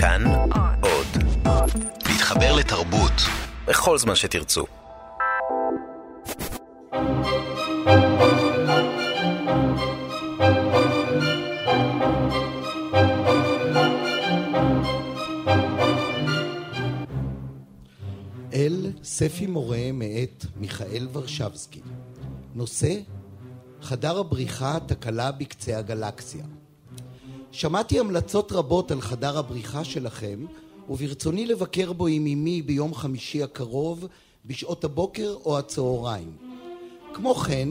כאן עוד. להתחבר לתרבות בכל זמן שתרצו. אל ספי מורה מאת מיכאל ורשבסקי. נושא חדר הבריחה תקלה בקצה הגלקסיה. שמעתי המלצות רבות על חדר הבריחה שלכם, וברצוני לבקר בו עם אמי ביום חמישי הקרוב, בשעות הבוקר או הצהריים. כמו כן,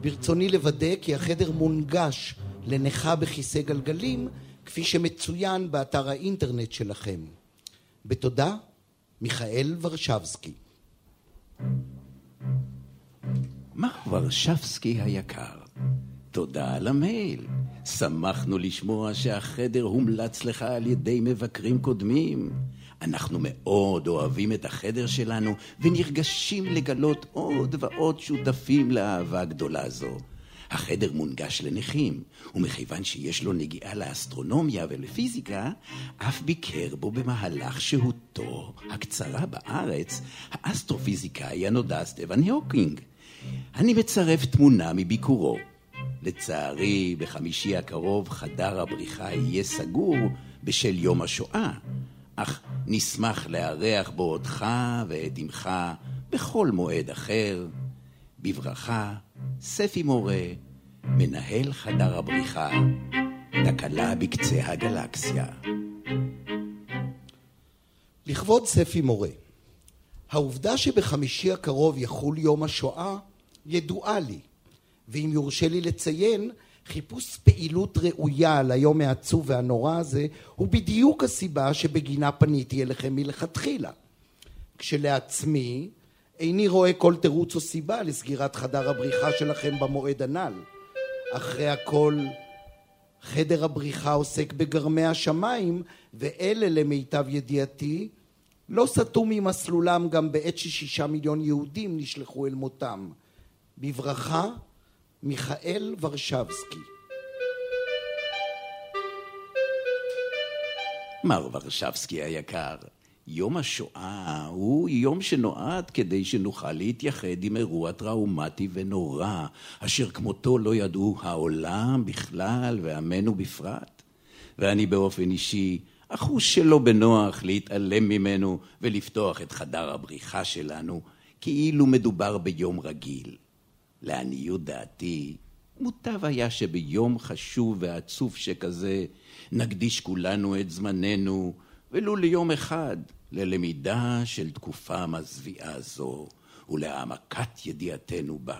ברצוני לוודא כי החדר מונגש לנכה בכיסא גלגלים, כפי שמצוין באתר האינטרנט שלכם. בתודה, מיכאל ורשבסקי. מר ורשבסקי היקר, תודה על המייל. שמחנו לשמוע שהחדר הומלץ לך על ידי מבקרים קודמים. אנחנו מאוד אוהבים את החדר שלנו ונרגשים לגלות עוד ועוד שותפים לאהבה גדולה זו. החדר מונגש לנכים, ומכיוון שיש לו נגיעה לאסטרונומיה ולפיזיקה, אף ביקר בו במהלך שהותו הקצרה בארץ, האסטרופיזיקאי הנודע סטיבן הוקינג. אני מצרף תמונה מביקורו. לצערי, בחמישי הקרוב חדר הבריחה יהיה סגור בשל יום השואה, אך נשמח לארח בו אותך ואת אמך בכל מועד אחר. בברכה, ספי מורה, מנהל חדר הבריחה, תקלה בקצה הגלקסיה. לכבוד ספי מורה, העובדה שבחמישי הקרוב יחול יום השואה ידועה לי, ואם יורשה לי לציין, חיפוש פעילות ראויה ליום העצוב והנורא הזה הוא בדיוק הסיבה שבגינה פניתי אליכם מלכתחילה. כשלעצמי איני רואה כל תירוץ או סיבה לסגירת חדר הבריחה שלכם במועד הנ"ל. אחרי הכל, חדר הבריחה עוסק בגרמי השמיים, ואלה למיטב ידיעתי לא סטו ממסלולם גם בעת ששישה מיליון יהודים נשלחו אל מותם. בברכה, מיכאל ורשבסקי. מר ורשבסקי היקר, יום השואה הוא יום שנועד כדי שנוכל להתייחד עם אירוע טראומטי ונורא, אשר כמותו לא ידעו העולם בכלל ועמנו בפרט. ואני באופן אישי אחוש שלא בנוח להתעלם ממנו ולפתוח את חדר הבריחה שלנו, כאילו מדובר ביום רגיל. לעניות דעתי, מוטב היה שביום חשוב ועצוב שכזה נקדיש כולנו את זמננו, ולו ליום אחד, ללמידה של תקופה מזוויעה זו ולהעמקת ידיעתנו בה,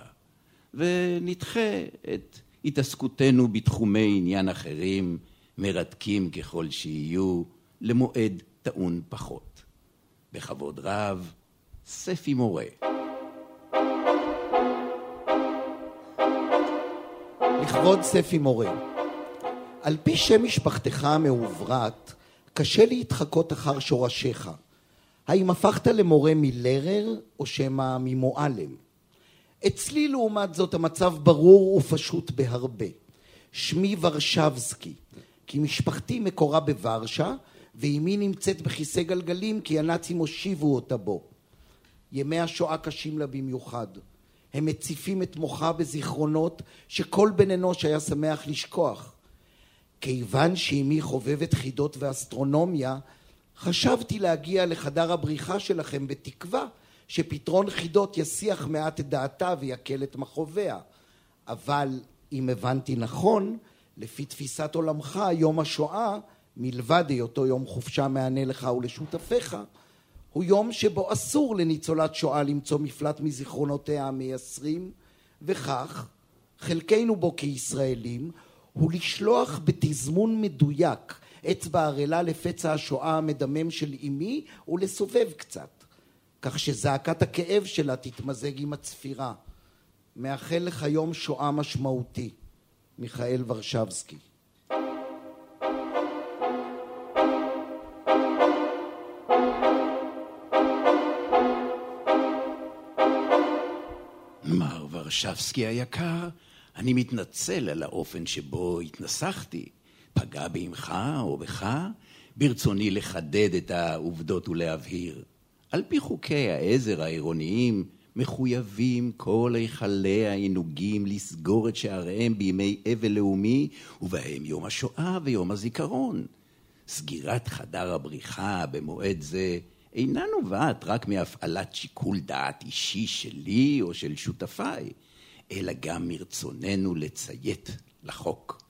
ונדחה את התעסקותנו בתחומי עניין אחרים, מרתקים ככל שיהיו, למועד טעון פחות. בכבוד רב, ספי מורה. לכבוד ספי מורה, על פי שם משפחתך המעוברת, קשה להתחקות אחר שורשיך. האם הפכת למורה מלרר או שמא ממועלם? אצלי לעומת זאת המצב ברור ופשוט בהרבה. שמי ורשבסקי, כי משפחתי מקורה בוורשה, ואימי נמצאת בכיסא גלגלים כי הנאצים הושיבו אותה בו. ימי השואה קשים לה במיוחד. הם מציפים את מוחה בזיכרונות שכל בן אנוש היה שמח לשכוח. כיוון שאימי חובבת חידות ואסטרונומיה, חשבתי להגיע לחדר הבריחה שלכם בתקווה שפתרון חידות יסיח מעט את דעתה ויקל את מכאוביה. אבל אם הבנתי נכון, לפי תפיסת עולמך, יום השואה, מלבד היותו יום חופשה מהנה לך ולשותפיך, הוא יום שבו אסור לניצולת שואה למצוא מפלט מזיכרונותיה המייסרים, וכך חלקנו בו כישראלים הוא לשלוח בתזמון מדויק אצבע ערלה לפצע השואה המדמם של אמי ולסובב קצת, כך שזעקת הכאב שלה תתמזג עם הצפירה. מאחל לך יום שואה משמעותי. מיכאל ורשבסקי ורשבסקי היקר, אני מתנצל על האופן שבו התנסחתי. פגע באמך או בך, ברצוני לחדד את העובדות ולהבהיר. על פי חוקי העזר העירוניים, מחויבים כל היכלי העינוגים לסגור את שעריהם בימי אבל לאומי, ובהם יום השואה ויום הזיכרון. סגירת חדר הבריחה במועד זה אינה נובעת רק מהפעלת שיקול דעת אישי שלי או של שותפיי, אלא גם מרצוננו לציית לחוק.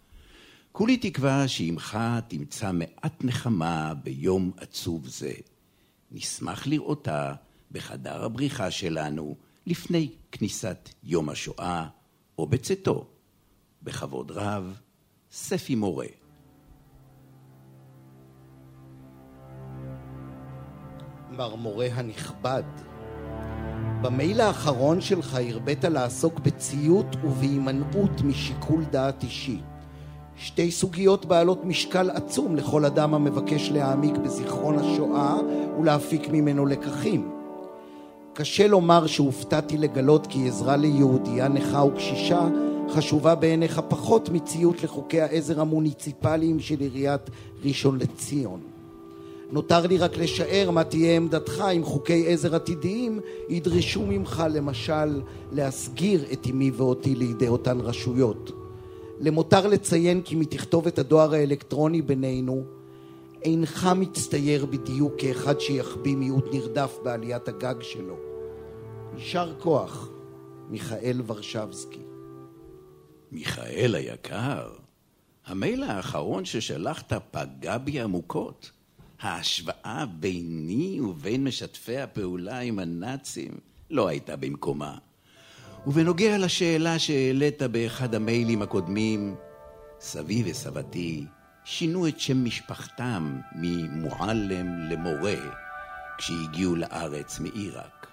כולי תקווה שעמך תמצא מעט נחמה ביום עצוב זה. נשמח לראותה בחדר הבריחה שלנו לפני כניסת יום השואה או בצאתו. בכבוד רב, ספי מורה. מר מורה הנכבד, במייל האחרון שלך הרבית לעסוק בציות ובהימנעות משיקול דעת אישי. שתי סוגיות בעלות משקל עצום לכל אדם המבקש להעמיק בזיכרון השואה ולהפיק ממנו לקחים. קשה לומר שהופתעתי לגלות כי עזרה ליהודייה נכה וקשישה חשובה בעיניך פחות מציות לחוקי העזר המוניציפליים של עיריית ראשון לציון. נותר לי רק לשער מה תהיה עמדתך אם חוקי עזר עתידיים ידרשו ממך למשל להסגיר את אמי ואותי לידי אותן רשויות. למותר לציין כי מתכתובת הדואר האלקטרוני בינינו אינך מצטייר בדיוק כאחד שיחביא מיעוט נרדף בעליית הגג שלו. יישר כוח, מיכאל ורשבסקי. מיכאל היקר, המייל האחרון ששלחת פגע בי עמוקות. ההשוואה ביני ובין משתפי הפעולה עם הנאצים לא הייתה במקומה. ובנוגע לשאלה שהעלית באחד המיילים הקודמים, סבי וסבתי שינו את שם משפחתם ממועלם למורה כשהגיעו לארץ מעיראק.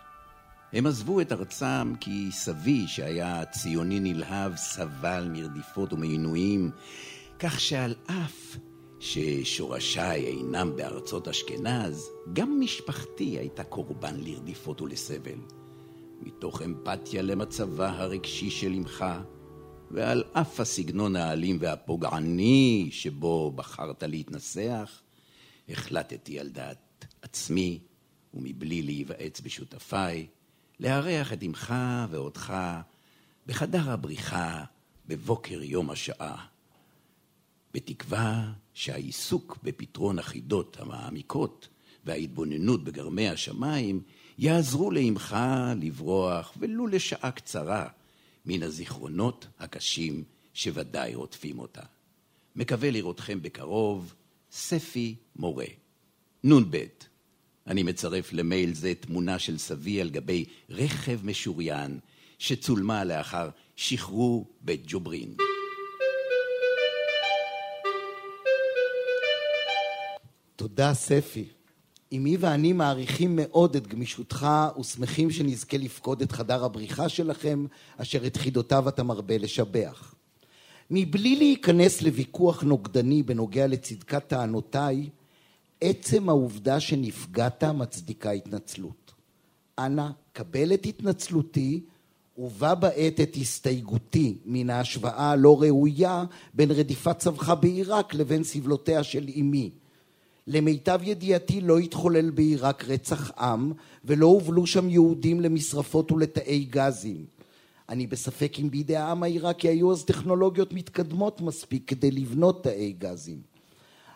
הם עזבו את ארצם כי סבי, שהיה ציוני נלהב, סבל מרדיפות ומעינויים, כך שעל אף ששורשיי אינם בארצות אשכנז, גם משפחתי הייתה קורבן לרדיפות ולסבל. מתוך אמפתיה למצבה הרגשי של אמך, ועל אף הסגנון האלים והפוגעני שבו בחרת להתנסח, החלטתי על דעת עצמי, ומבלי להיוועץ בשותפיי, לארח את אמך ואותך בחדר הבריחה בבוקר יום השעה. בתקווה שהעיסוק בפתרון החידות המעמיקות וההתבוננות בגרמי השמיים יעזרו לאמך לברוח ולו לשעה קצרה מן הזיכרונות הקשים שוודאי רודפים אותה. מקווה לראותכם בקרוב, ספי מורה. נ"ב אני מצרף למייל זה תמונה של סבי על גבי רכב משוריין שצולמה לאחר שחרור בית ג'וברין. תודה, ספי. אמי ואני מעריכים מאוד את גמישותך ושמחים שנזכה לפקוד את חדר הבריחה שלכם, אשר את חידותיו אתה מרבה לשבח. מבלי להיכנס לוויכוח נוגדני בנוגע לצדקת טענותיי, עצם העובדה שנפגעת מצדיקה התנצלות. אנא, קבל את התנצלותי ובה בעת את הסתייגותי מן ההשוואה הלא ראויה בין רדיפת צווך בעיראק לבין סבלותיה של אמי. למיטב ידיעתי לא התחולל בעיראק רצח עם ולא הובלו שם יהודים למשרפות ולתאי גזים. אני בספק אם בידי העם העיראקי היו אז טכנולוגיות מתקדמות מספיק כדי לבנות תאי גזים.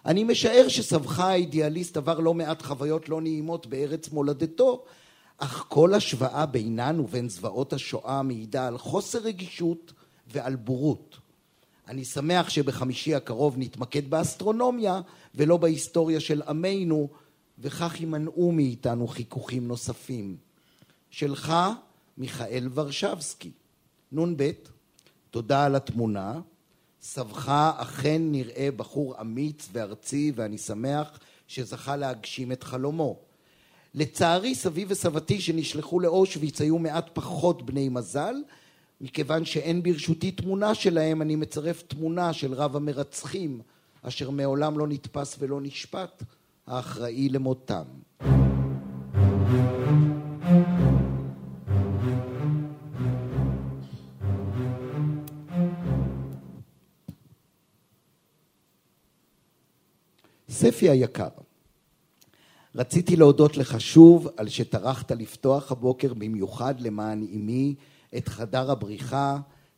אני משער שסבך האידיאליסט עבר לא מעט חוויות לא נעימות בארץ מולדתו, אך כל השוואה בינן ובין זוועות השואה מעידה על חוסר רגישות ועל בורות. אני שמח שבחמישי הקרוב נתמקד באסטרונומיה ולא בהיסטוריה של עמנו, וכך יימנעו מאיתנו חיכוכים נוספים. שלך, מיכאל ורשבסקי. נ"ב, תודה על התמונה. סבך אכן נראה בחור אמיץ וארצי, ואני שמח שזכה להגשים את חלומו. לצערי, סבי וסבתי שנשלחו לאושוויץ היו מעט פחות בני מזל, מכיוון שאין ברשותי תמונה שלהם, אני מצרף תמונה של רב המרצחים, אשר מעולם לא נתפס ולא נשפט, האחראי למותם. ספי היקר, רציתי להודות לך שוב על שטרחת לפתוח הבוקר במיוחד למען אמי את חדר הבריחה,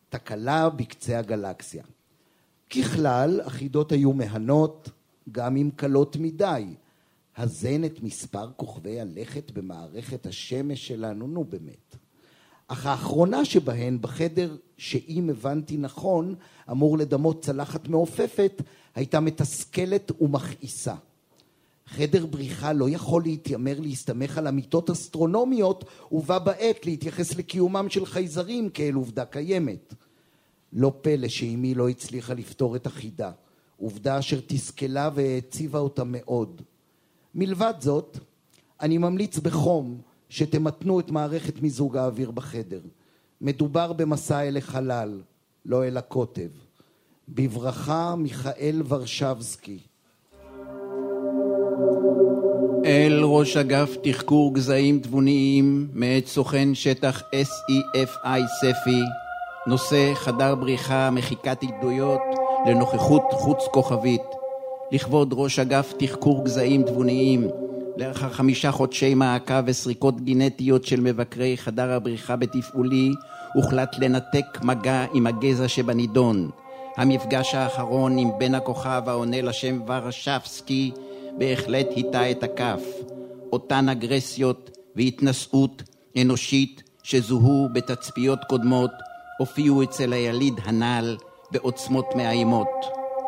תקלה בקצה הגלקסיה. ככלל, החידות היו מהנות, גם אם קלות מדי. הזן את מספר כוכבי הלכת במערכת השמש שלנו, נו באמת. אך האחרונה שבהן, בחדר שאם הבנתי נכון, אמור לדמות צלחת מעופפת, הייתה מתסכלת ומכעיסה. חדר בריחה לא יכול להתיימר להסתמך על אמיתות אסטרונומיות ובה בעת להתייחס לקיומם של חייזרים כאל עובדה קיימת. לא פלא שאימי לא הצליחה לפתור את החידה, עובדה אשר תסכלה והעציבה אותה מאוד. מלבד זאת, אני ממליץ בחום שתמתנו את מערכת מיזוג האוויר בחדר. מדובר במסע אל החלל, לא אל הקוטב. בברכה, מיכאל ורשבסקי. אל ראש אגף תחקור גזעים תבוניים מאת סוכן שטח SEFI ספי, נושא חדר בריחה מחיקת עדויות לנוכחות חוץ כוכבית, לכבוד ראש אגף תחקור גזעים תבוניים, לאחר חמישה חודשי מעקב וסריקות גנטיות של מבקרי חדר הבריחה בתפעולי, הוחלט לנתק מגע עם הגזע שבנידון. המפגש האחרון עם בן הכוכב העונה לשם ורשבסקי בהחלט היטה את הכף. אותן אגרסיות והתנשאות אנושית שזוהו בתצפיות קודמות הופיעו אצל היליד הנ"ל בעוצמות מאיימות.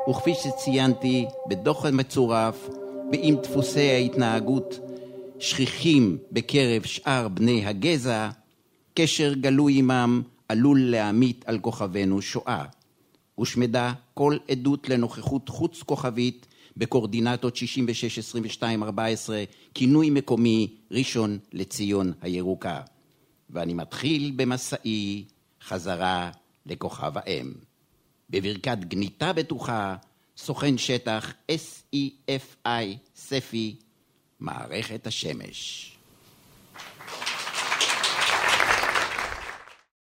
וכפי שציינתי, בדוח המצורף ועם דפוסי ההתנהגות שכיחים בקרב שאר בני הגזע, קשר גלוי עמם עלול להמיט על כוכבנו שואה. הושמדה כל עדות לנוכחות חוץ כוכבית בקורדינטות 66, 22, 14, כינוי מקומי ראשון לציון הירוקה. ואני מתחיל במסעי חזרה לכוכב האם. בברכת גניטה בטוחה, סוכן שטח SEFI ספי, מערכת השמש.